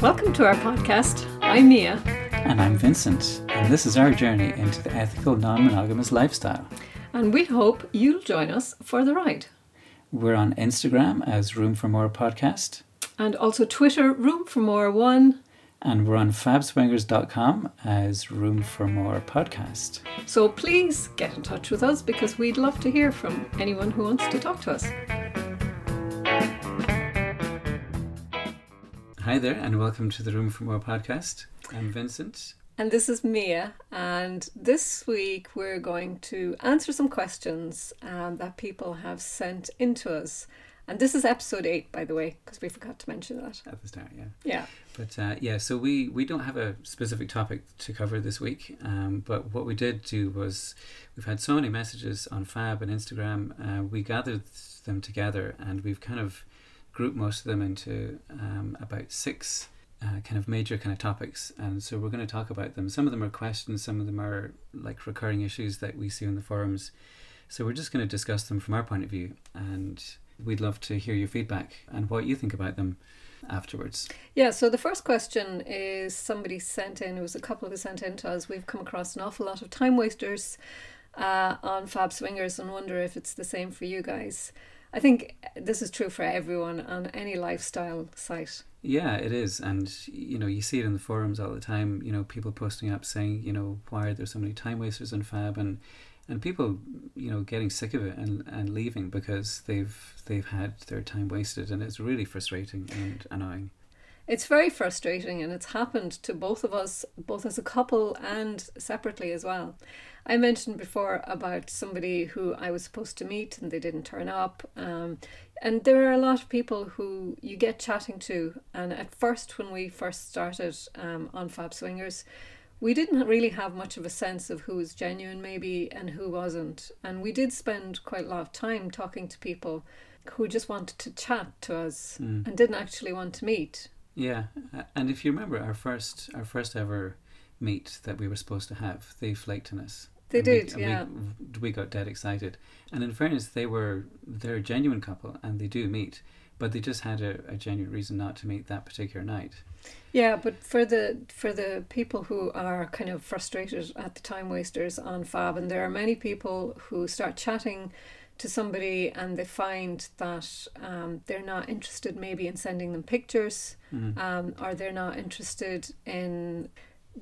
Welcome to our podcast. I'm Mia. And I'm Vincent, and this is our journey into the ethical non monogamous lifestyle. And we hope you'll join us for the ride. We're on Instagram as Room for More Podcast. And also Twitter, Room for More One. And we're on fabswingers.com as Room for More Podcast. So please get in touch with us because we'd love to hear from anyone who wants to talk to us. Hi there, and welcome to the Room for More podcast. I'm Vincent. And this is Mia. And this week we're going to answer some questions um, that people have sent into us. And this is episode eight, by the way, because we forgot to mention that at the start. Yeah. Yeah. But uh, yeah, so we we don't have a specific topic to cover this week. Um, but what we did do was we've had so many messages on Fab and Instagram. Uh, we gathered them together, and we've kind of grouped most of them into um, about six uh, kind of major kind of topics, and so we're going to talk about them. Some of them are questions, some of them are like recurring issues that we see in the forums. So we're just going to discuss them from our point of view, and we'd love to hear your feedback and what you think about them afterwards. Yeah, so the first question is somebody sent in, it was a couple of us sent in to us. We've come across an awful lot of time wasters uh, on Fab Swingers and wonder if it's the same for you guys. I think this is true for everyone on any lifestyle site. Yeah, it is, and you know you see it in the forums all the time. You know, people posting up saying, you know, why are there so many time wasters in Fab, and and people, you know, getting sick of it and, and leaving because they've they've had their time wasted, and it's really frustrating and annoying. It's very frustrating, and it's happened to both of us, both as a couple and separately as well. I mentioned before about somebody who I was supposed to meet and they didn't turn up. Um, and there are a lot of people who you get chatting to. And at first, when we first started um, on Fab Swingers, we didn't really have much of a sense of who was genuine, maybe, and who wasn't. And we did spend quite a lot of time talking to people who just wanted to chat to us mm. and didn't actually want to meet. Yeah, and if you remember our first our first ever meet that we were supposed to have, they flaked on us. They did, we, yeah. We, we, got dead excited, and in fairness, they were they're a genuine couple, and they do meet, but they just had a, a genuine reason not to meet that particular night. Yeah, but for the for the people who are kind of frustrated at the time wasters on Fab, and there are many people who start chatting to somebody and they find that um, they're not interested maybe in sending them pictures mm-hmm. um, or they're not interested in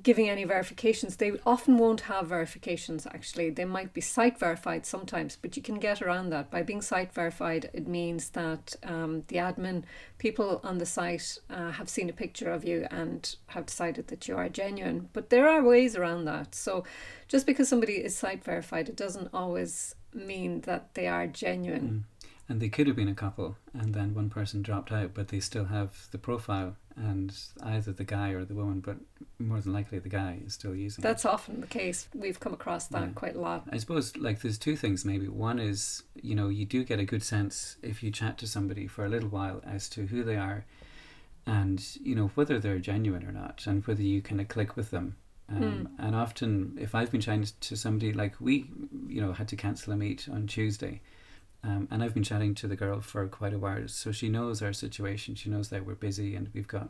giving any verifications. They often won't have verifications actually. They might be site verified sometimes, but you can get around that. By being site verified, it means that um, the admin, people on the site, uh, have seen a picture of you and have decided that you are genuine. But there are ways around that. So just because somebody is site verified, it doesn't always mean that they are genuine. Mm and they could have been a couple and then one person dropped out but they still have the profile and either the guy or the woman but more than likely the guy is still using that's it. often the case we've come across that yeah. quite a lot i suppose like there's two things maybe one is you know you do get a good sense if you chat to somebody for a little while as to who they are and you know whether they're genuine or not and whether you kind of click with them um, mm. and often if i've been chatting to somebody like we you know had to cancel a meet on tuesday um, and I've been chatting to the girl for quite a while, so she knows our situation. She knows that we're busy and we've got,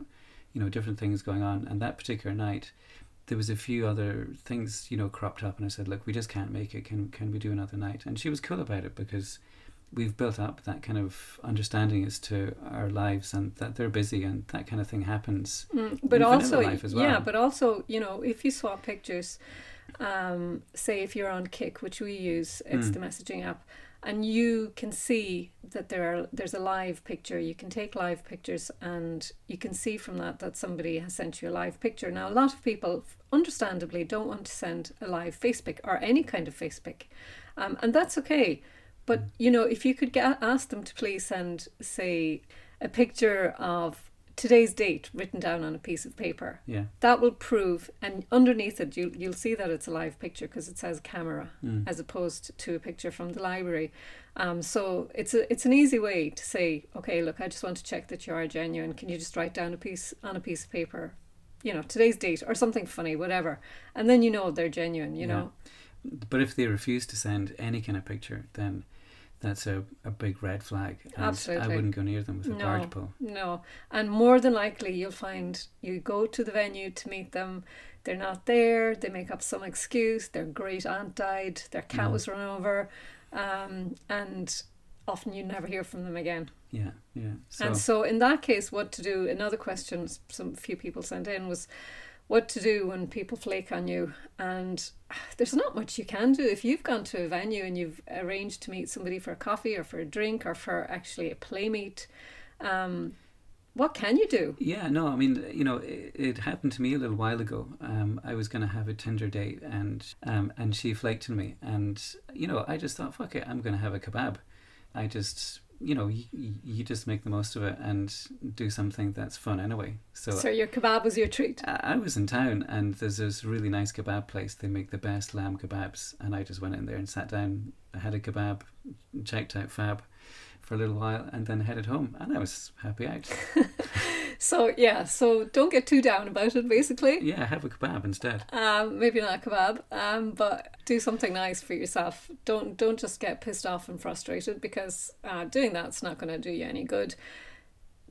you know, different things going on. And that particular night, there was a few other things, you know, cropped up, and I said, "Look, we just can't make it. Can can we do another night?" And she was cool about it because we've built up that kind of understanding as to our lives and that they're busy and that kind of thing happens. Mm, but also, well. yeah, but also, you know, if you swap pictures, um, say if you're on Kik, which we use, it's mm. the messaging app and you can see that there are there's a live picture you can take live pictures and you can see from that that somebody has sent you a live picture now a lot of people understandably don't want to send a live face pic or any kind of face pic um, and that's okay but you know if you could get ask them to please send say a picture of today's date written down on a piece of paper. Yeah. That will prove, and underneath it, you'll, you'll see that it's a live picture because it says camera mm. as opposed to a picture from the library. Um, so it's a, it's an easy way to say, okay, look, I just want to check that you are genuine. Can you just write down a piece on a piece of paper, you know, today's date or something funny, whatever, and then you know they're genuine. You yeah. know. But if they refuse to send any kind of picture, then that's a, a big red flag. And Absolutely. I wouldn't go near them with a No. barge pole. No, and more than likely you'll find you go to the venue to meet them. They're not there. They make up some excuse. Their great aunt died. Their cat Mm. was run over, um, and often you never hear from them again. Yeah, yeah. So, And so, in that case, what to do? Another question some few people sent in was what to do when people flake on you. And there's not much you can do. If you've gone to a venue and you've arranged to meet somebody for a coffee or for a drink or for actually a play meet, um, what can you do? Yeah, no, I mean, you know, it, it happened to me a little while ago. Um, I was going to have a Tinder date, and um, and she flaked on me, and you know, I just thought, fuck it, I'm going to have a kebab. I just, you know, you, you just make the most of it and do something that's fun anyway. So. So, your kebab was your treat. I I was in town and there's this really nice kebab place. They make the best lamb kebabs, and I just went in there and sat down. I had a kebab, checked out Fab for a little while, and then headed home, and I was happy out. So, yeah, so don't get too down about it, basically. Yeah, have a kebab instead. Um, maybe not a kebab, um, but do something nice for yourself. Don't don't just get pissed off and frustrated because uh, doing that's not going to do you any good.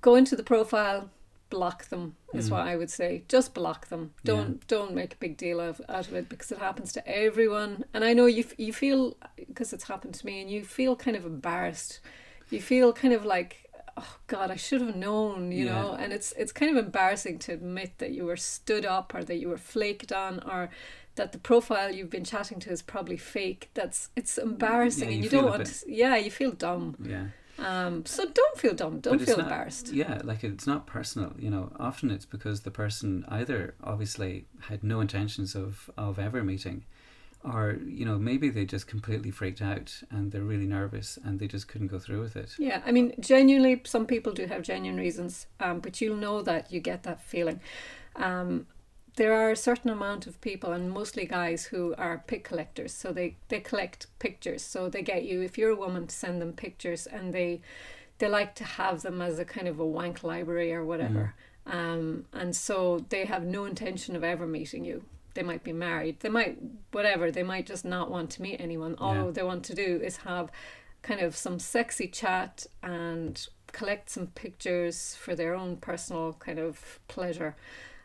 Go into the profile, block them is Mm. what I would say. Just block them. Don't don't make a big deal of out of it because it happens to everyone. And I know you you feel because it's happened to me, and you feel kind of embarrassed. You feel kind of like. Oh God! I should have known, you Yeah. know, and it's it's kind of embarrassing to admit that you were stood up or that you were flaked on or that the profile you've been chatting to is probably fake. That's it's embarrassing, Yeah, and you you don't want. Yeah, you feel dumb. Yeah. Um, so don't feel dumb. Don't feel not- embarrassed. Yeah, like it's not personal, you know. Often it's because the person either obviously had no intentions of, of ever meeting, or, you know, maybe they just completely freaked out and they're really nervous and they just couldn't go through with it. Yeah, I mean, genuinely, some people do have genuine reasons, um, but you'll know that you get that feeling. Um, there are a certain amount of people, and mostly guys, who are pic collectors. So they, they collect pictures. So they get you, if you're a woman, to send them pictures, and they they like to have them as a kind of a wank library or whatever. Um, and so they have no intention of ever meeting you. They might be married. They might, whatever, they might just not want to meet anyone. All Yeah. they want to do is have kind of some sexy chat and collect some pictures for their own personal kind of pleasure.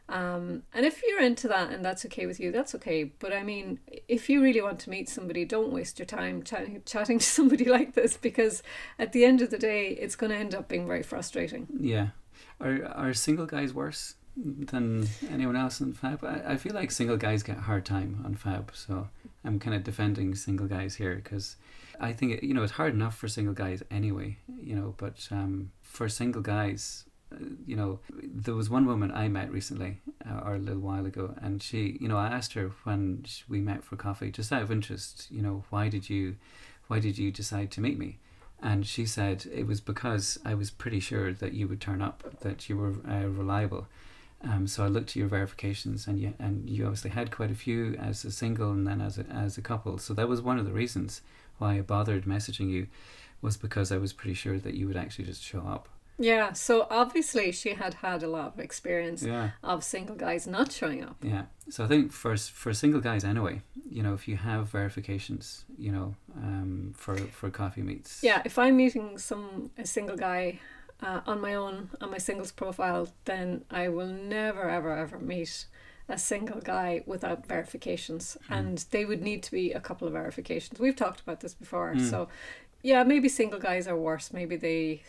Um, and if you're into that and that's okay with you, that's okay. But I mean, if you really want to meet somebody, don't waste your time chatting, chatting to somebody like this because at the end of the day, it's going to end up being very frustrating. Yeah. Are, are single guys worse than anyone else in Fab? I, I feel like single guys get a hard time on Fab, so I'm kind of defending single guys here because I think, you know, it's hard enough for single guys anyway, you know, but um, for single guys, uh, you know, there was one woman I met recently uh, or a little while ago, and she, you know, I asked her when we met for coffee, just out of interest, you know, why did you, why did you decide to meet me? And she said it was because I was pretty sure that you would turn up, that you were uh, reliable. Um, so I looked at your verifications, and you and you obviously had quite a few as a single and then as a as a couple. So that was one of the reasons why I bothered messaging you, was because I was pretty sure that you would actually just show up. Yeah, so obviously she had had a lot of experience Yeah. of single guys not showing up. Yeah. So I think for for single guys anyway, you know, if you have verifications, you know, um, for for coffee meets. Yeah, if I'm meeting some a single guy uh, on my own on my singles profile, then I will never ever ever meet a single guy without verifications, Mm. and they would need to be a couple of verifications. We've talked about this before, Mm. so yeah, maybe single guys are worse. Maybe they,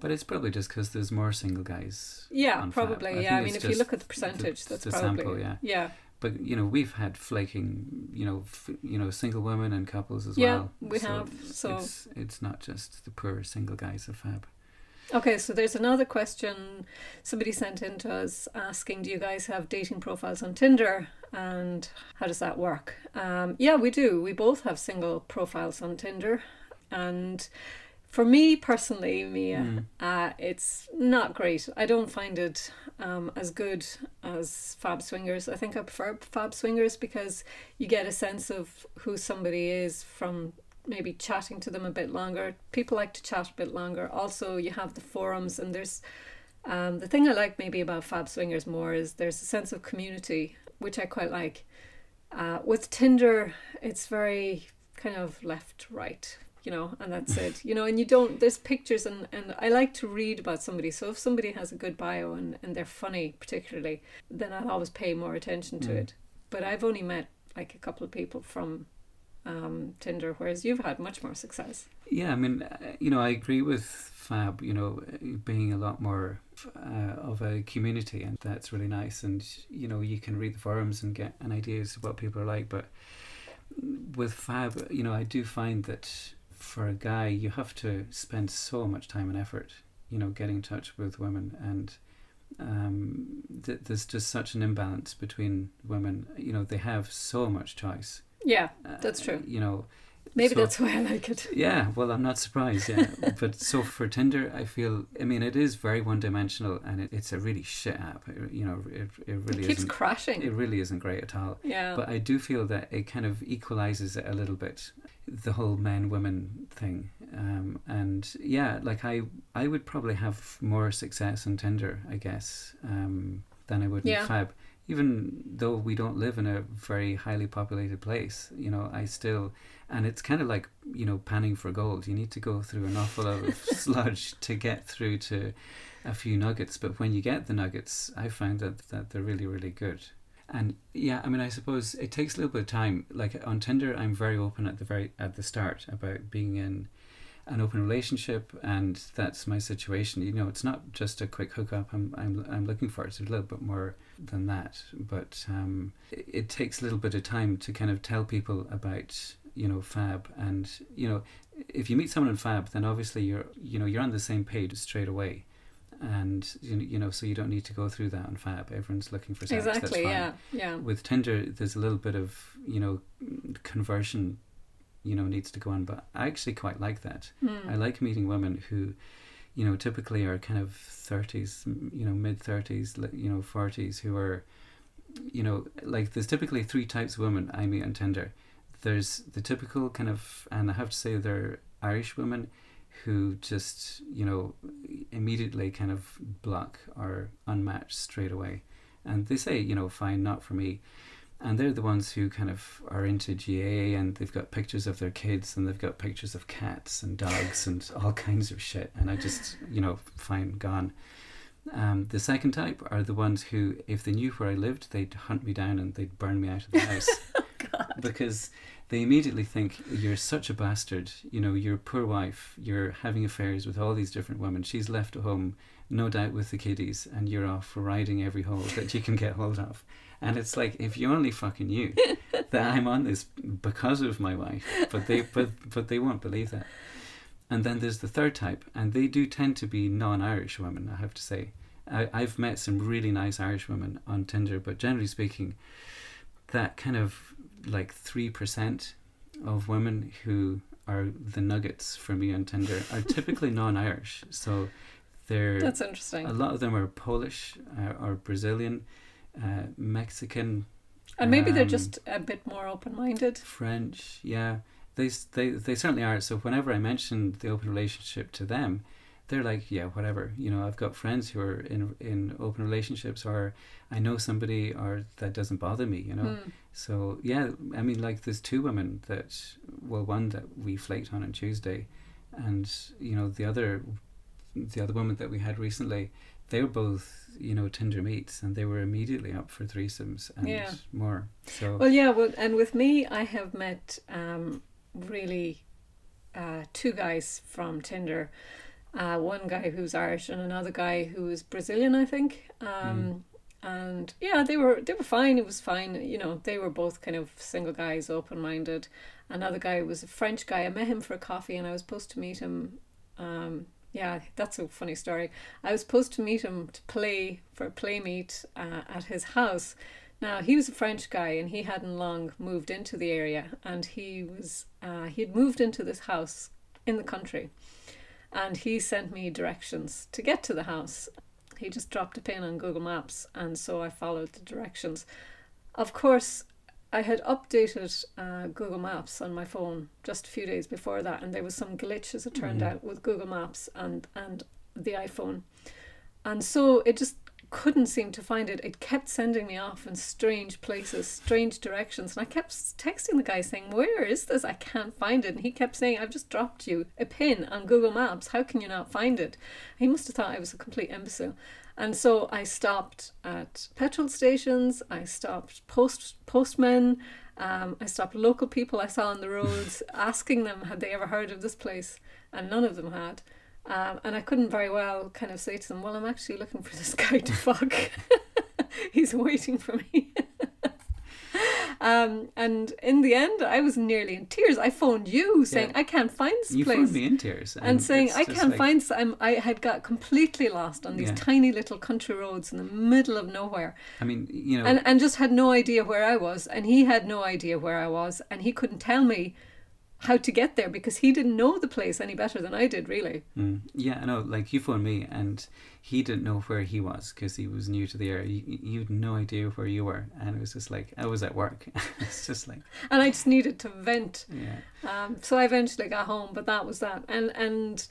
But it's probably just because there's more single guys. yeah, probably, yeah. I mean, if you look at the percentage, the- that's the probably sample, yeah. yeah, But you know, we've had flaking, you know, f- you know, single women and couples as Yeah, well. we have, so- it's it's not just the poor single guys of Fab. Okay, so there's another question somebody sent in to us asking, do you guys have dating profiles on Tinder and how does that work? Um, yeah, we do. We both have single profiles on Tinder. And for me personally, Mia, Mm. uh, it's not great. I don't find it um, as good as Fab Swingers. I think I prefer Fab Swingers because you get a sense of who somebody is from maybe chatting to them a bit longer. People like to chat a bit longer. Also, you have the forums, and there's um, the thing I like maybe about Fab Swingers more is there's a sense of community, which I quite like. Uh, with Tinder, it's very kind of left right. you know, and that's it. You know, and you don't. There's pictures, and and I like to read about somebody. So if somebody has a good bio and and they're funny, particularly, then I'll always pay more attention to Mm. it. But I've only met like a couple of people from um, Tinder, whereas you've had much more success. Yeah, I mean, uh, you know, I agree with Fab. You know, being a lot more uh, of a community, and that's really nice. And you know, you can read the forums and get an idea to what people are like. But with Fab, you know, I do find that for a guy, you have to spend so much time and effort. You know, getting in touch with women, and um, th- there's just such an imbalance between women. You know, they have so much choice. Yeah, Uh, That's true. You know, maybe So- that's why I like it. yeah, well, I'm not surprised. Yeah, but so for Tinder, I feel. I mean, it is very one-dimensional, and it, it's a really shit app. It, you know, it, it It really keeps isn't. crashing. It really isn't great at all. yeah. But I do feel that it kind of equalizes it a little bit, the whole men-women thing. Um, and yeah, like I, I would probably have more success on Tinder, I guess, um, than I would in Fab. Even though we don't live in a very highly populated place, you know, I still, and it's kind of like you know panning for gold. You need to go through an awful lot of sludge to get through to a few nuggets. But when you get the nuggets, I found that that they're really really good. And yeah, I mean, I suppose it takes a little bit of time. Like on Tinder, I'm very open at the very at the start about being in an open relationship, and that's my situation. You know, it's not just a quick hookup. I'm I'm I'm looking for. It's a little bit more than that. But um, it, it takes a little bit of time to kind of tell people about you know Fab, and you know, if you meet someone in Fab, then obviously you're you know you're on the same page straight away. And you know, so you don't need to go through that on Fab. Everyone's looking for sex. exactly. Yeah. Yeah. with Tinder, there's a little bit of you know conversion, you know, needs to go on. But I actually quite like that. Hmm. I like meeting women who, you know, typically are kind of thirties, you know, mid thirties, you know, forties, who are, you know, like there's typically three types of women I meet on Tinder. There's the typical kind of, and I have to say they're Irish women who just you know immediately kind of block or unmatched straight away and they say you know fine not for me and they're the ones who kind of are into GAA and they've got pictures of their kids and they've got pictures of cats and dogs and all kinds of shit and I just you know fine gone um, the second type are the ones who if they knew where I lived they'd hunt me down and they'd burn me out of the house God. because they immediately think you're such a bastard. You know, your poor wife. You're having affairs with all these different women. She's left at home, no doubt, with the kiddies, and you're off riding every hole that you can get hold of. And it's like if you only fucking knew that I'm on this because of my wife, but they but but they won't believe that. And then there's the third type, and they do tend to be non-Irish women. I have to say, I, I've met some really nice Irish women on Tinder, but generally speaking, that kind of like three percent of women who are the nuggets for me on Tinder are typically non-Irish. So they're That's interesting. a lot of them are Polish uh, or Brazilian, uh, Mexican, And maybe they're um, just a bit more open-minded. French. Yeah, they they they certainly are. So whenever I mention the open relationship to them, they're like, yeah, whatever. You know, I've got friends who are in in open relationships, or I know somebody, or that doesn't bother me. You know. Hmm. So yeah, I mean, like there's two women that, well, one that we flaked on on Tuesday, and you know the other, the other woman that we had recently, they were both you know Tinder meets, and they were immediately up for threesomes and Yeah. more. So Well, yeah. Well, and with me, I have met um, really uh, two guys from Tinder. Uh, one guy who's Irish and another guy who is Brazilian, I think. Um, And yeah, they were they were fine. It was fine. You know, they were both kind of single guys, open minded. Another guy was a French guy. I met him for a coffee, and I was supposed to meet him. Um, yeah, that's a funny story. I was supposed to meet him to play for a play meet uh, at his house. Now he was a French guy, and he hadn't long moved into the area, and he was uh, he had moved into this house in the country, and he sent me directions to get to the house. He just dropped a pin on Google Maps, and so I followed the directions. Of course, I had updated uh, Google Maps on my phone just a few days before that, and there was some glitch, as it turned Mhm. out, with Google Maps and and the iPhone, and so it just couldn't seem to find it. It kept sending me off in strange places, strange directions. And I kept texting the guy saying, Where is this? I can't find it. And he kept saying, I've just dropped you a pin on Google Maps. How can you not find it? He must have thought I was a complete imbecile. And so I stopped at petrol stations, I stopped post postmen, um, I stopped local people I saw on the roads, asking them had they ever heard of this place, and none of them had. Um, and I couldn't very well kind of say to them, Well, I'm actually looking for this guy to fuck. He's waiting for me. Um, and in the end, I was nearly in tears. I phoned you saying, yeah. I can't find this you place. You phoned me in tears. And, and saying, I can't like... find I'm, I had got completely lost on these yeah. tiny little country roads in the middle of nowhere. I mean, you know. And, and just had no idea where I was. And he had no idea where I was. And he couldn't tell me how to get there because he didn't know the place any better than I did, really. Mm. Yeah, I know. Like you phoned me, and he didn't know where he was because he was new to the area. You, you, had no idea where you were, and it was just like I was at work. it's just like, and I just needed to vent. Yeah. Um. So I eventually got home, but that was that, and and.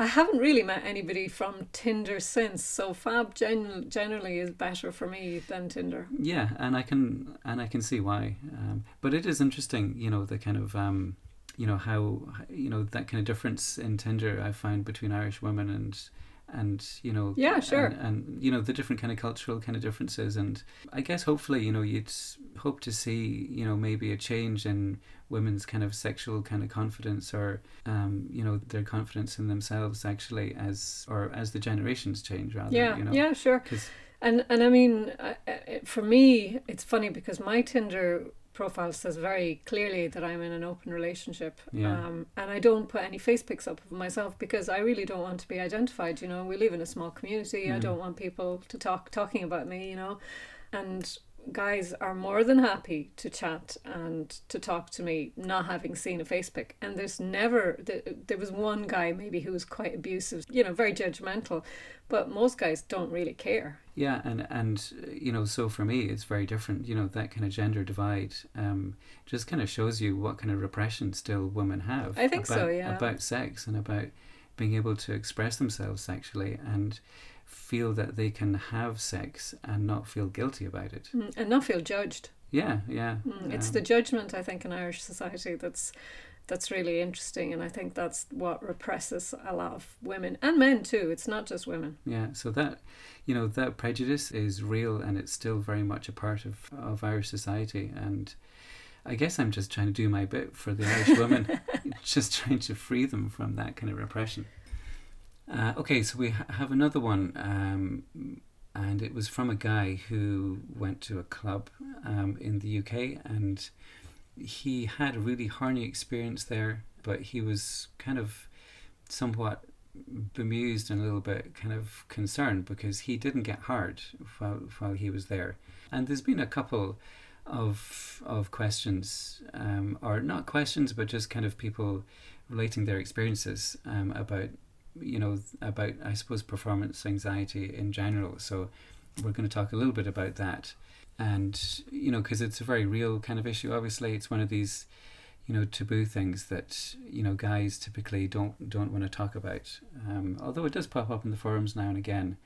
I haven't really met anybody from Tinder since, so Fab gen- generally is better for me than Tinder. Yeah, and I can and I can see why. Um, but it is interesting, you know, the kind of um, you know how you know that kind of difference in Tinder I find between Irish women and and you know yeah sure. and, and, you know the different kind of cultural kind of differences. And i guess hopefully you know you'd hope to see you know maybe a change in women's kind of sexual kind of confidence or um you know their confidence in themselves actually as or as the generations change rather yeah you know. yeah sure. And and i mean for me it's funny because my tinder profile says very clearly that I'm in an open relationship. Yeah. Um, and I don't put any face pics up of myself because I really don't want to be identified. You know, we live in a small community. Mm. I don't want people to talk talking about me. You know, and guys are more than happy to chat and to talk to me not having seen a face facebook and there's never there was one guy maybe who was quite abusive you know very judgmental but most guys don't really care. Yeah and and you know so for me it's very different you know that kind of gender divide um just kind of shows you what kind of repression still women have i think about, so yeah. about sex and about being able to express themselves sexually. And feel that they can have sex and not feel guilty about it. Mm, and not feel judged. Yeah yeah mm, it's um, the judgment i think in irish society that's that's really interesting and i think that's what represses a lot of women and men too it's not just women. Yeah so that you know that prejudice is real and it's still very much a part of of irish society and I guess I'm just trying to do my bit for the Irish women, just trying to free them from that kind of repression. Uh, okay, so we ha- have another one, um, and it was from a guy who went to a club um, in the UK, and he had a really horny experience there, but he was kind of somewhat bemused and a little bit kind of concerned because he didn't get hard while while he was there, and there's been a couple of of questions, um, or not questions, but just kind of people relating their experiences um, about you know, about, I suppose, performance anxiety in general. So we're going to talk a little bit about that. And, you know, because it's a very real kind of issue. Obviously, it's one of these, you know, taboo things that, you know, guys typically don't don't want to talk about. Um, although it does pop up in the forums now and again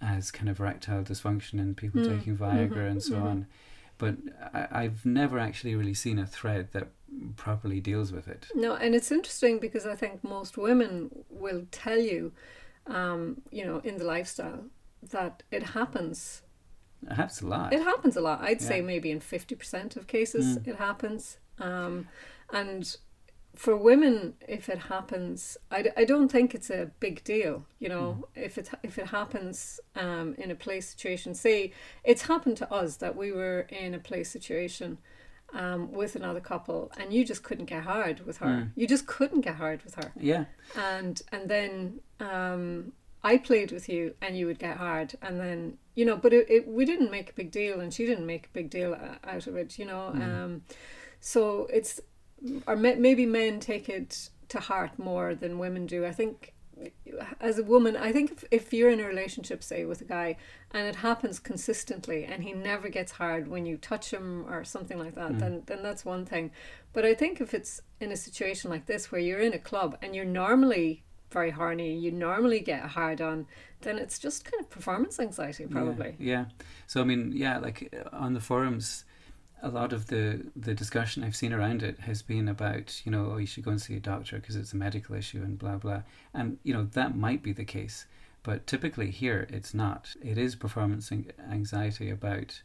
as kind of erectile dysfunction and people mm. taking Viagra mm-hmm. and so mm-hmm. on. But I, I've never actually really seen a thread that properly deals with it. No, and it's interesting because I think most women will tell you, um, you know, in the lifestyle that it happens. It happens a lot. It happens a lot. I'd yeah. say maybe in 50% of cases mm. it happens. Um, and for women, if it happens, I, I don't think it's a big deal. You know, mm. if it if it happens um, in a play situation, say it's happened to us that we were in a play situation um, with another couple, and you just couldn't get hard with her. Mm. You just couldn't get hard with her. Yeah. And and then um, I played with you, and you would get hard, and then you know, but it, it we didn't make a big deal, and she didn't make a big deal out of it. You know, mm. um, so it's or maybe men take it to heart more than women do. I think as a woman, I think if, if you're in a relationship, say, with a guy, and it happens consistently, and he never gets hard when you touch him or something like that, mm. then then that's one thing. But I think if it's in a situation like this where you're in a club and you're normally very horny, you normally get hard on, then it's just kind of performance anxiety, probably. Yeah, yeah. So I mean, yeah, like on the forums, a lot of the the discussion I've seen around it has been about you know oh you should go and see a doctor because it's a medical issue and blah blah, and you know that might be the case, but typically here it's not. It is performance anxiety about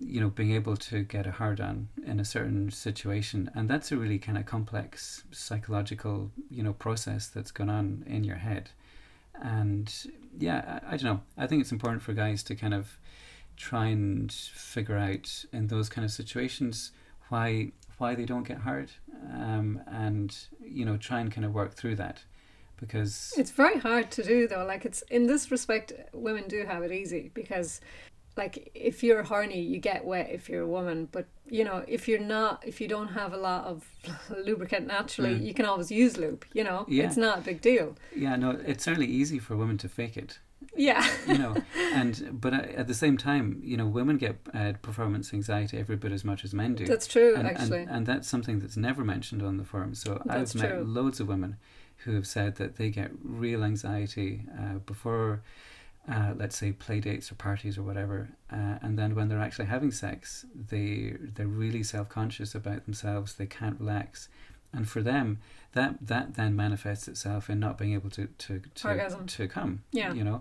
you know being able to get a hard on in a certain situation. And that's a really kind of complex psychological you know process that's going on in your head. And yeah I, I, don't know. I think it's important for guys to kind of try and figure out in those kind of situations why why they don't get hard um, and you know try and kind of work through that because it's very hard to do though. Like it's in this respect women do have it easy because like if you're horny you get wet if you're a woman. But you know if you're not if you don't have a lot of lubricant naturally mm. you can always use lube you know? Yeah. it's not a big deal. Yeah no it's certainly easy for women to fake it. Yeah. You know and but at the same time you know women get uh, performance anxiety every bit as much as men do. That's true and, actually. and, and that's something that's never mentioned on the forum. So that's i've met loads of women who have said that they get real anxiety uh, before uh, let's say play dates or parties or whatever, uh, and then when they're actually having sex, they they're really self conscious about themselves. They can't relax, and for them, that that then manifests itself in not being able to to to, Orgasm. to come. Yeah, you know.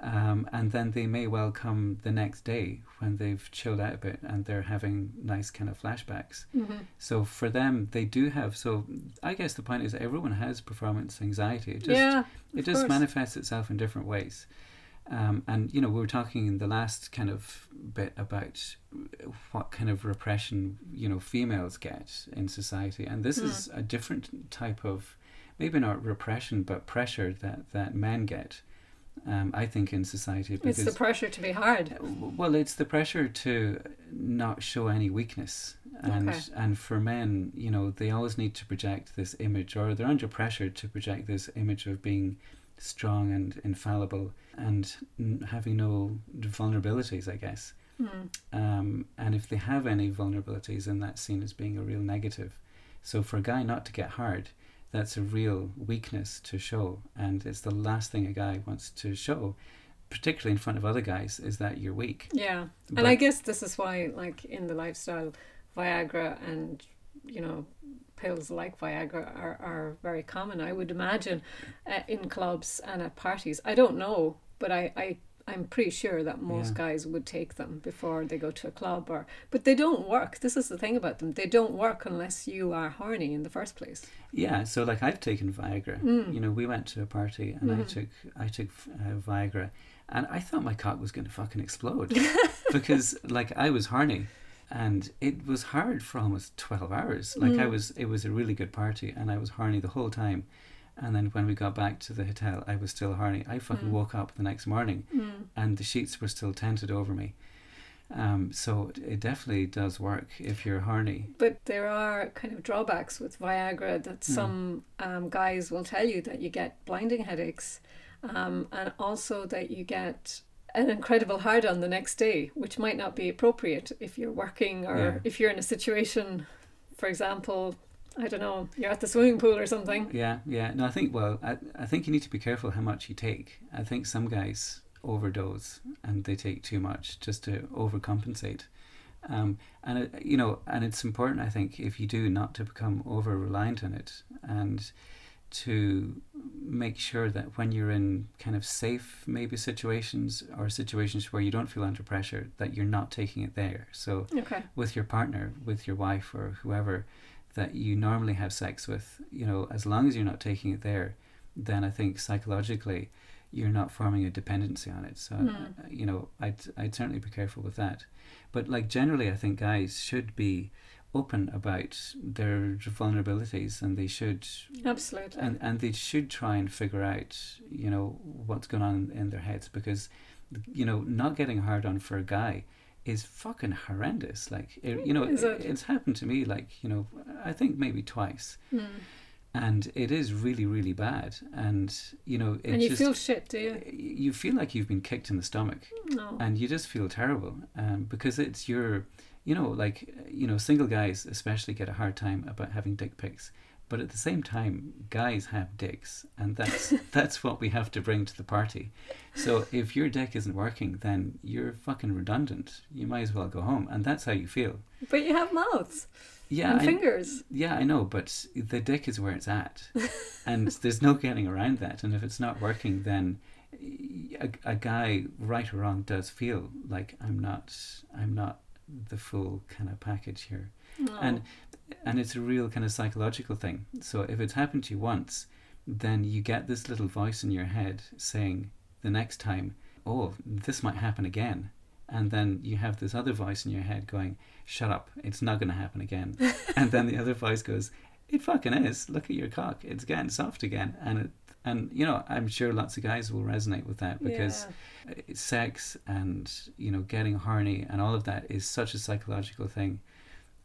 Um, and then they may well come the next day when they've chilled out a bit and they're having nice kind of flashbacks. Mm-hmm. So for them, they do have. So I guess the point is everyone has performance anxiety. It just, yeah, it just course. manifests itself in different ways. Um, and you know, we were talking in the last kind of bit about what kind of repression you know females get in society, and this mm. is a different type of maybe not repression, but pressure that that men get. Um, I think in society because it's the pressure to be hard. Well, it's the pressure to not show any weakness, and okay. and for men, you know, they always need to project this image, or they're under pressure to project this image of being strong and infallible and having no vulnerabilities, I guess. Mm. Um, and if they have any vulnerabilities, then that's seen as being a real negative. So for a guy not to get hard, that's a real weakness to show, and it's the last thing a guy wants to show, particularly in front of other guys, is that you're weak. Yeah, but and I guess this is why, like in the lifestyle, Viagra and you know pills like Viagra are, are very common. I would imagine uh, in clubs and at parties. I don't know, but I, I I'm pretty sure that most yeah. guys would take them before they go to a club or but they don't work. This is the thing about them. They don't work unless you are horny in the first place. Yeah, so like I've taken Viagra. Mm. You know, we went to a party and mm-hmm. I took I took uh, Viagra and I thought my cock was going to fucking explode because like I was horny and it was hard for almost 12 hours like mm. i was it was a really good party and i was horny the whole time and then when we got back to the hotel i was still horny i fucking mm. woke up the next morning mm. and the sheets were still tented over me um, so it definitely does work if you're horny. But there are kind of drawbacks with Viagra that mm. some um, guys will tell you that you get blinding headaches um, and also that you get an incredible hard on the next day, which might not be appropriate if you're working or yeah. if you're in a situation, for example, I don't know, you're at the swimming pool or something. Yeah, yeah. No, I think, well, I, I think you need to be careful how much you take. I think some guys overdose and they take too much just to overcompensate. Um, and it, you know, and it's important, I think, if you do, not to become over reliant on it. And to make sure that when you're in kind of safe maybe situations or situations where you don't feel under pressure that you're not taking it there so okay. with your partner with your wife or whoever that you normally have sex with you know as long as you're not taking it there then i think psychologically you're not forming a dependency on it. So mm. you know i'd i'd certainly be careful with that. But like generally i think guys should be open about their vulnerabilities and they should absolutely. and, and they should try and figure out you know what's going on in their heads because you know not getting hard on for a guy is fucking horrendous. Like it, you know it, it? it's happened to me like you know i think maybe twice. Mm. and it is really really bad. And you know and you just, feel shit do you? you feel like you've been kicked in the stomach. No. and you just feel terrible. Um, because it's your you know, like, you know, single guys especially get a hard time about having dick pics But at the same time, guys have dicks, and that's that's what we have to bring to the party. So if your dick isn't working, then you're fucking redundant. You might as well go home, and that's how you feel. But you have mouths Yeah, and I- fingers. yeah, I know, but the dick is where it's at, and there's no getting around that. And if it's not working, then a, a guy, right or wrong, does feel like I'm not, I'm not the full kind of package here, No. and and it's a real kind of psychological thing. So if it's happened to you once, then you get this little voice in your head saying the next time, oh, this might happen again. And then you have this other voice in your head going, shut up, it's not going to happen again. and then the other voice goes, it fucking is. Look at your cock. It's getting soft again. And it, and you know, I'm sure lots of guys will resonate with that because Yeah. sex and you know getting horny and all of that is such a psychological thing.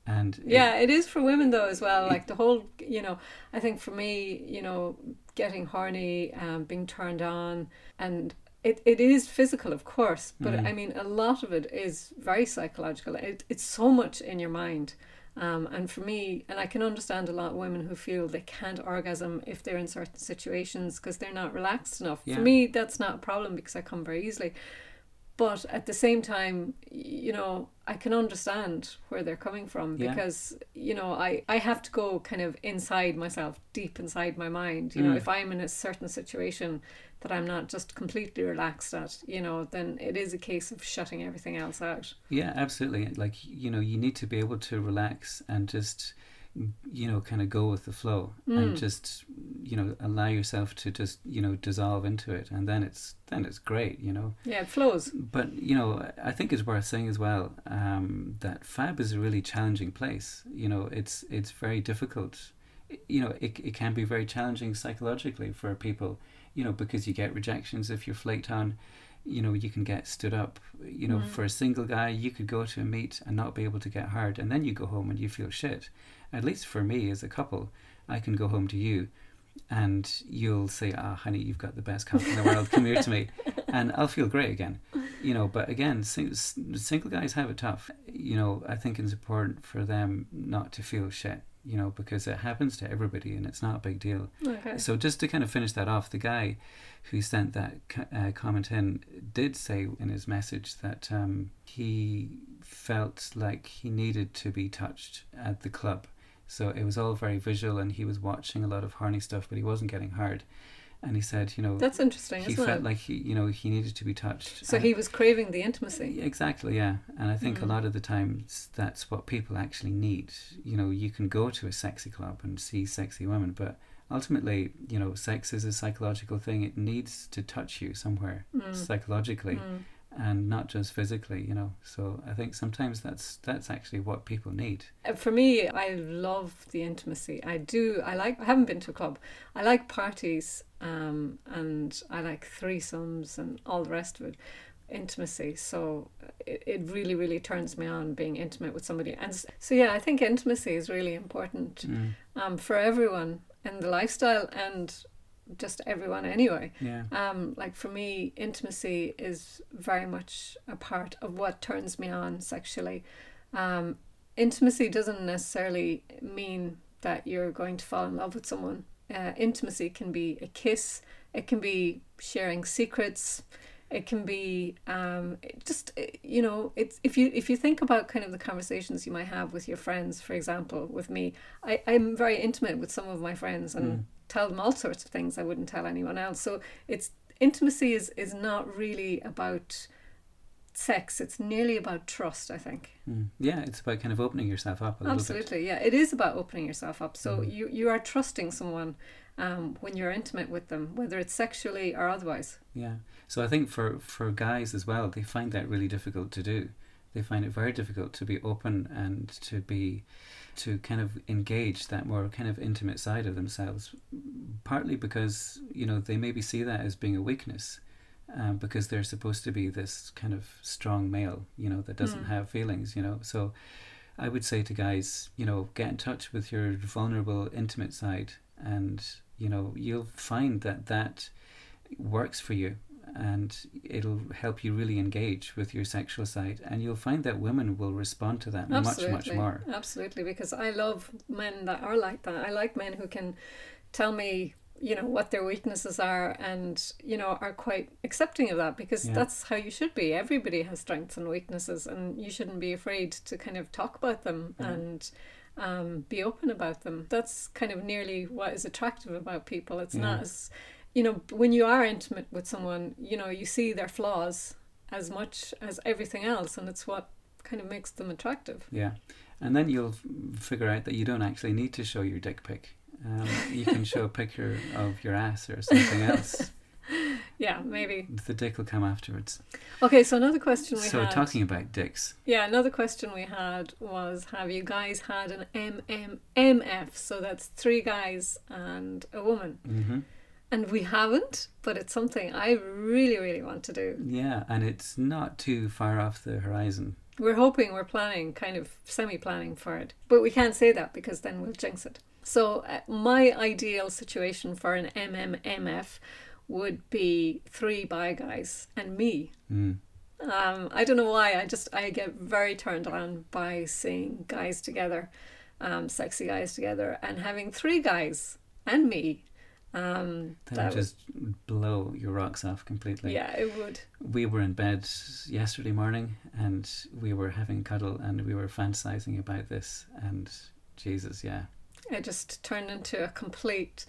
And it- Yeah, it is for women though as well. Like the whole, you know, I think for me, you know, getting horny, um, being turned on, and it, it is physical, of course, but Mm. I mean, a lot of it is very psychological. It, it's so much in your mind. Um, and for me, and I can understand a lot of women who feel they can't orgasm if they're in certain situations because they're not relaxed enough. Yeah. For me, that's not a problem because I come very easily. But at the same time, you know, I can understand where they're coming from Yeah. because, you know, I, I have to go kind of inside myself, deep inside my mind. You know, Mm. if I'm in a certain situation that I'm not just completely relaxed at, you know, then it is a case of shutting everything else out. Yeah, absolutely. Like, you know, you need to be able to relax and just, you know, kind of go with the flow and Mm. just, you know, allow yourself to just, you know, dissolve into it. And then it's, then it's great, you know. Yeah, it flows. But, you know, I think it's worth saying as well um, that Fab is a really challenging place. You know, it's, it's very difficult. You know, it, it can be very challenging psychologically for people, you know, because you get rejections if you're flaked on you know you can get stood up you know Mm. for a single guy you could go to a meet and not be able to get hard and then you go home and you feel shit. At least for me as a couple i can go home to you and you'll say ah honey you've got the best cock in the world. Come here to me. And i'll feel great again. You know but again sing- single guys have it tough. You know i think it's important for them not to feel shit you know because it happens to everybody and it's not a big deal Okay. so just to kind of finish that off, the guy who sent that uh, comment in did say in his message that um, he felt like he needed to be touched at the club. So it was all very visual, and he was watching a lot of horny stuff, but he wasn't getting hard. And he said, you know, That's interesting, he felt it? like he, you know, he needed to be touched. so And- he was craving the intimacy. Exactly, yeah. And I think a Mm. lot of the times that's what people actually need. You know, you can go to a sexy club and see sexy women, but ultimately, you know, sex is a psychological thing. It needs to touch you somewhere Mm. psychologically Mm. And not just physically, you know. So I think sometimes that's that's actually what people need. Uh, For me, I love the intimacy. I do. I like. I haven't been to a club. I like parties, um, and I like threesomes and all the rest of it. Intimacy. So it, it really, really turns me on being intimate with somebody. And so yeah, I think intimacy is really important Mm. um, for everyone in the lifestyle and just everyone anyway. Yeah. Um, like for me, intimacy is very much a part of what turns me on sexually. Um, intimacy doesn't necessarily mean that you're going to fall in love with someone. Uh, intimacy can be a kiss. It can be sharing secrets. It can be um, just uh, you know it's if you if you think about kind of the conversations you might have with your friends, for example, with me, I I'm very intimate with some of my friends and Mm. Tell them all sorts of things I wouldn't tell anyone else. So it's intimacy is is not really about sex. It's nearly about trust. I think. Mm. Yeah, it's about kind of opening yourself up a little bit. Absolutely, yeah. It is about opening yourself up. So Mhm. you you are trusting someone um, when you're intimate with them, whether it's sexually or otherwise. Yeah. So I think for for guys as well, they find that really difficult to do. They find it very difficult to be open and to be to kind of engage that more kind of intimate side of themselves. Partly because you know they maybe see that as being a weakness, um, because they're supposed to be this kind of strong male, you know, that doesn't Mm. have feelings, you know. So I would say to guys, you know, get in touch with your vulnerable, intimate side, and you know you'll find that that works for you and it'll help you really engage with your sexual side. And you'll find that women will respond to that Absolutely. much, much more. Absolutely, because I love men that are like that. I like men who can tell me, you know, what their weaknesses are and, you know, are quite accepting of that because Yeah. that's how you should be. Everybody has strengths and weaknesses and you shouldn't be afraid to kind of talk about them Yeah. and um, be open about them. That's kind of nearly what is attractive about people. It's Yeah. not as, you know, when you are intimate with someone, you know, you see their flaws as much as everything else and it's what kind of makes them attractive. Yeah. And then you'll f- figure out that you don't actually need to show your dick pic. Um, you can show a picture of your ass or something else. Yeah, maybe. The dick will come afterwards. Okay, so another question we So, had. So talking about dicks, Yeah, another question we had was Have you guys had an MMMF? So that's three guys and a woman. hmm And we haven't, but it's something I really, really want to do. yeah, and it's not too far off the horizon. We're hoping, we're planning, kind of semi planning for it. But we can't say that because then we'll jinx it. So, uh, my ideal situation for an MMMF would be three bi guys and me. Mm. Um, I don't know why. I just I get very turned on by seeing guys together, um, sexy guys together, and having three guys and me. Um, That would just blow your rocks off completely. yeah, it would. We were in bed yesterday morning and we were having cuddle and we were fantasizing about this. And Jesus, yeah. It just turned into a complete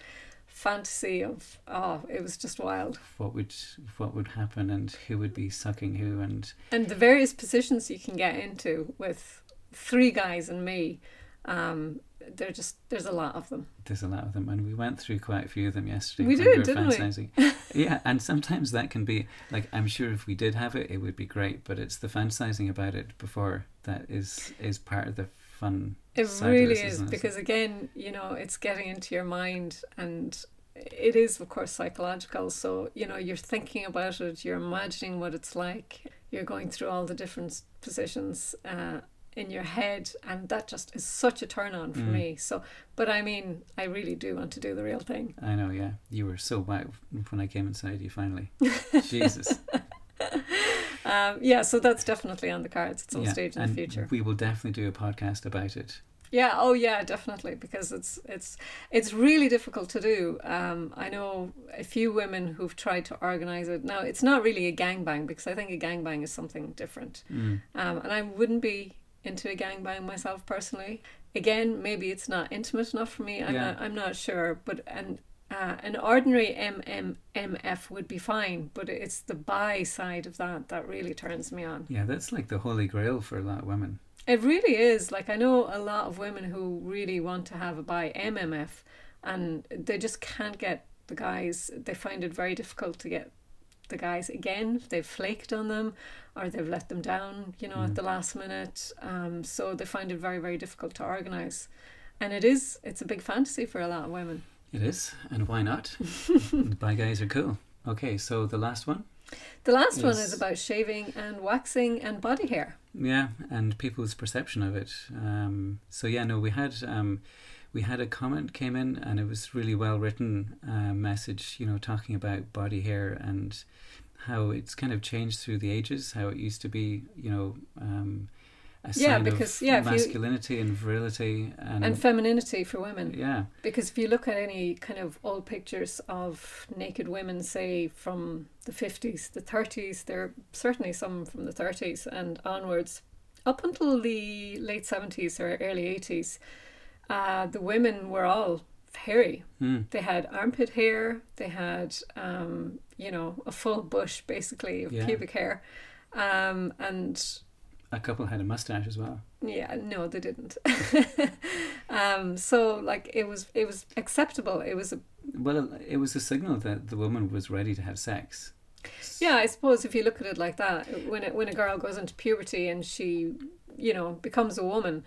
fantasy of oh, it was just wild. What would what would happen and who would be sucking who and And the various positions you can get into with three guys and me, um, they're just there's a lot of them. there's a lot of them and we went through quite a few of them yesterday. We did, didn't we? yeah, and sometimes that can be like I'm sure if we did have it, it would be great. But it's the fantasizing about it before that is is part of the fun. It really this, is it? because again, you know, it's getting into your mind and it is of course psychological. So, you know, you're thinking about it, you're imagining what it's like, you're going through all the different positions uh, in your head and that just is such a turn on for Mm. me. So but I mean, I really do want to do the real thing. I know, yeah. You were so wow when I came inside you finally. Jesus. Um, yeah, so that's definitely on the cards at some yeah. stage in the future. We will definitely do a podcast about it. Yeah, oh yeah, definitely because it's it's it's really difficult to do. Um, I know a few women who've tried to organize it. Now it's not really a gangbang because I think a gangbang is something different, Mm. um, and I wouldn't be into a gangbang myself personally. Again, maybe it's not intimate enough for me. I'm Yeah. not I'm not sure, but and. Uh, an ordinary MMMF would be fine, but it's the bi side of that that really turns me on. Yeah, that's like the holy grail for a lot of women. It really is. Like I know a lot of women who really want to have a bi MMF, and they just can't get the guys. They find it very difficult to get the guys again. They've flaked on them, or they've let them down. You know, Mm. at the last minute. Um, so they find it very very difficult to organize, and it is. It's a big fantasy for a lot of women. It is, and why not? the guys are cool. Okay, so the last one. The last one is about shaving and waxing and body hair. Yeah, and people's perception of it. Um, so yeah, no, we had um, we had a comment came in, and it was really well written uh, message. You know, talking about body hair and how it's kind of changed through the ages. How it used to be, you know, um, a Yeah, sign because, of yeah, if you- masculinity and virility, and, and femininity for women. yeah, Because if you look at any kind of old pictures of naked women, say from the 50s, the 30s, there are certainly some from the 30s and onwards, up until the late 70s or early 80s, uh, the women were all hairy. mm, They had armpit hair, they had, um, you know, a full bush basically of Yeah. pubic hair. Um, and a couple had a mustache as well. yeah, no, they didn't. um, so like it was, it was acceptable. It was a Well, it was a signal that the woman was ready to have sex. Yeah, I suppose if you look at it like that, when it, when a girl goes into puberty and she, you know, becomes a woman,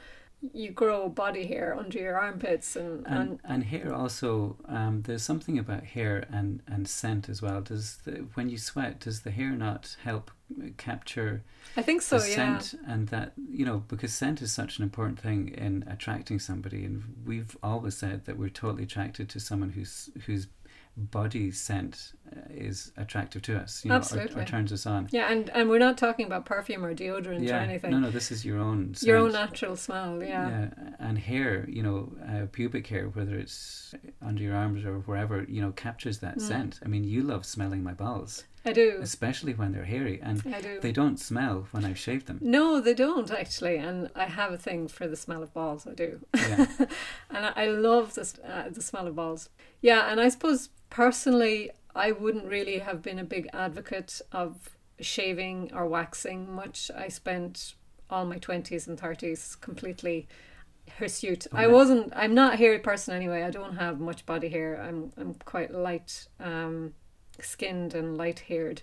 you grow body hair under your armpits and, and, And and hair also, um, there's something about hair and, and scent as well. Does the, when you sweat, does the hair not help capture I think so. Yeah, scent and that you know because scent is such an important thing in attracting somebody, and we've always said that we're totally attracted to someone whose whose body scent is attractive to us, you know, or, Absolutely. or turns us on. Yeah, and, and we're not talking about perfume or deodorant or Yeah, anything. no, no, this is your own. Your own natural smell, yeah. Yeah, and hair, you know, uh, pubic hair, whether it's under your arms or wherever, you know, captures that Mm. scent. I mean, you love smelling my balls, I do. especially when they're hairy, and I do. they don't smell when I've shaved them. No, they don't actually, and I have a thing for the smell of balls. I do, Yeah. and I, I love the uh, the smell of balls. Yeah, and I suppose personally, I wouldn't really have been a big advocate of shaving or waxing much. I spent all my twenties and thirties completely hirsute. I wasn't. I'm not a hairy person anyway. I don't have much body hair. I'm I'm quite light um, skinned and light haired.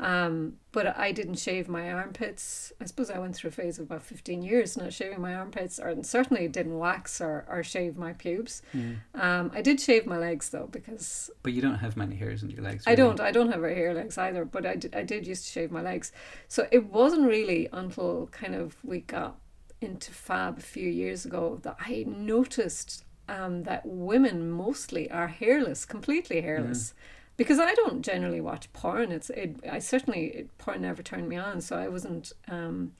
Um, but I didn't shave my armpits. I suppose I went through a phase of about 15 years not shaving my armpits, or certainly didn't wax or, or shave my pubes. Mm. Um, I did shave my legs though, because But you don't have many hairs in your legs. I don't, I don't have very hair legs either, but I did, I did used to shave my legs. So it wasn't really until kind of we got into fab a few years ago that I noticed um, that women mostly are hairless, completely hairless. Because I don't generally watch porn. It's it. I certainly it, porn never turned me on, so I wasn't. Um,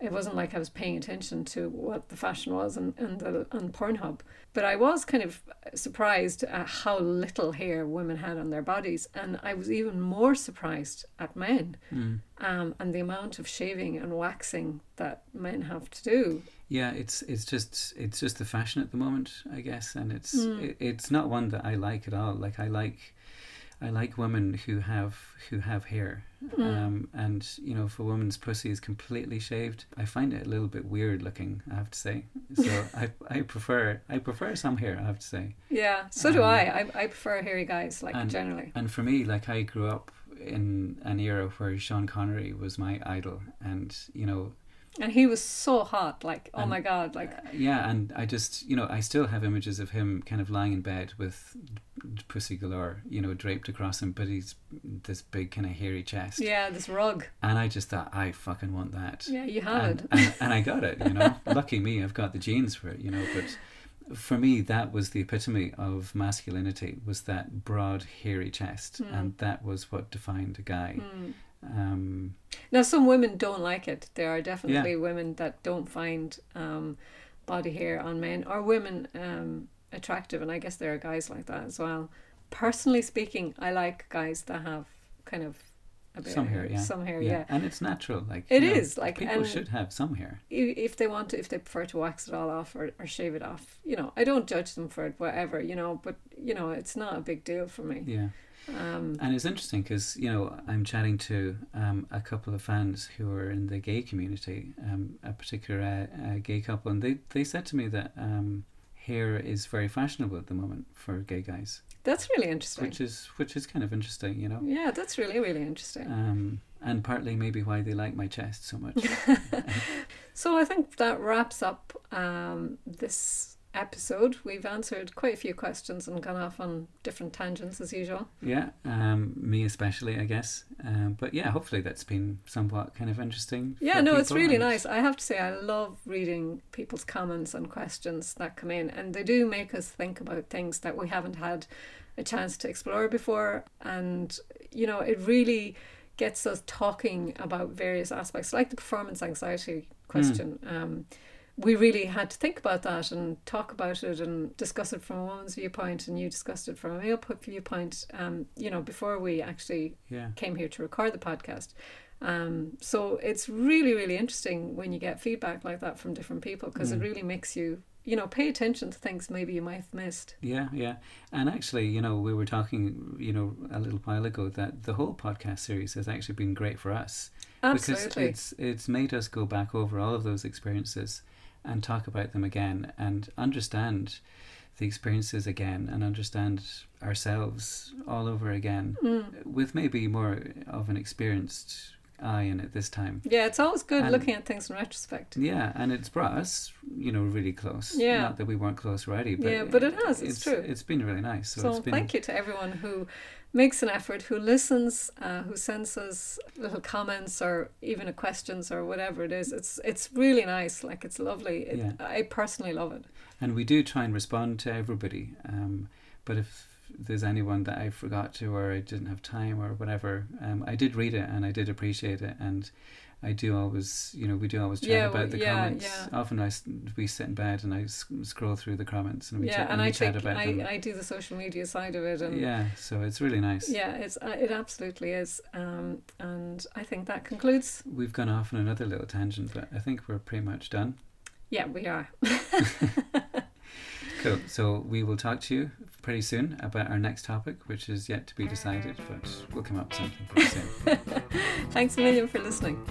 it wasn't like I was paying attention to what the fashion was and on the on Pornhub. But I was kind of surprised at how little hair women had on their bodies, and I was even more surprised at men Mm. um, and the amount of shaving and waxing that men have to do. Yeah, it's it's just it's just the fashion at the moment, I guess, and it's Mm. it, it's not one that I like at all. Like I like I like women who have who have hair, Mm. um, and you know, if a woman's pussy is completely shaved, I find it a little bit weird looking. I have to say. So I I prefer I prefer some hair. I have to say. Yeah, so do Um, I. I. I prefer hairy guys, like and- generally. And for me, like I grew up in an era where Sean Connery was my idol, and you know, And he was so hot, like oh And- my god, like Uh, yeah, and I just, you know, I still have images of him kind of lying in bed with Pussy Galore, you know, draped across him, but he's this big kind of hairy chest. yeah, this rug. And I just thought, I fucking want that. Yeah, you have and, it. and, and I got it, you know. Lucky me, I've got the genes for it, you know. But for me, that was the epitome of masculinity, was that broad, hairy chest. Mm. And that was what defined a guy. Mm. Um, Now, some women don't like it. There are definitely women that don't find um, body hair on men or women um, attractive, and I guess there are guys like that as well. Personally speaking, I like guys that have kind of a bit some of hair, yeah. some hair, yeah. And it's natural. Like It you know, is, like, people should have some hair. If they want to, if they prefer to wax it all off or, or shave it off, you know, I don't judge them for it, whatever, you know, but you know, it's not a big deal for me. Yeah. Um, And it's interesting because you know I'm chatting to um, a couple of fans who are in the gay community, um, a particular uh, uh, gay couple, and they they said to me that um, hair is very fashionable at the moment for gay guys, that's really interesting. which is which is kind of interesting, you know. yeah, that's really really interesting. Um, and partly maybe why they like my chest so much. So I think that wraps up um, this episode. We've answered quite a few questions and gone off on different tangents as usual. yeah, um, me especially, I guess. Um, but yeah, hopefully that's been somewhat kind of interesting. Yeah, no, it's really and- nice. I have to say, I love reading people's comments and questions that come in, and they do make us think about things that we haven't had a chance to explore before. And, you know, it really gets us talking about various aspects, like the performance anxiety question. Um, we really had to think about that and talk about it and discuss it from a woman's viewpoint, and you discussed it from a male viewpoint, um, you know, before we actually Yeah. came here to record the podcast. Um, so it's really, really interesting when you get feedback like that from different people because Mm. it really makes you, you know, pay attention to things maybe you might have missed. Yeah, yeah. And actually, you know, we were talking, you know, a little while ago that the whole podcast series has actually been great for us. Absolutely. Because it's it's made us go back over all of those experiences and talk about them again and understand the experiences again and understand ourselves all over again Mm. with maybe more of an experienced eye in it this time. Yeah, it's always good And- looking at things in retrospect. Yeah, and it's brought us, you know, really close. Yeah. Not that we weren't close already, but Yeah, but it has, it's It's true. It's been really nice. So, So, it's been thank you to everyone who makes an effort, who listens, uh, who sends us little comments or even a questions or whatever it is. It's it's really nice. Like it's lovely. It, Yeah. I personally love it. And we do try and respond to everybody. Um, but if there's anyone that I forgot to or I didn't have time or whatever, um, I did read it and I did appreciate it and I do always, you know, we do always chat Yeah, about the yeah, comments. yeah. Often I we sit in bed and I s- scroll through the comments and we yeah, chat, and we I chat about them. I, I do the social media side of it, and yeah, so it's really nice. yeah, it's uh, it absolutely is, um, and I think that concludes. We've gone off on another little tangent, but I think we're pretty much done. Yeah, we are. Cool. So we will talk to you pretty soon about our next topic, which is yet to be decided, but we'll come up with something pretty soon. Thanks a million for listening.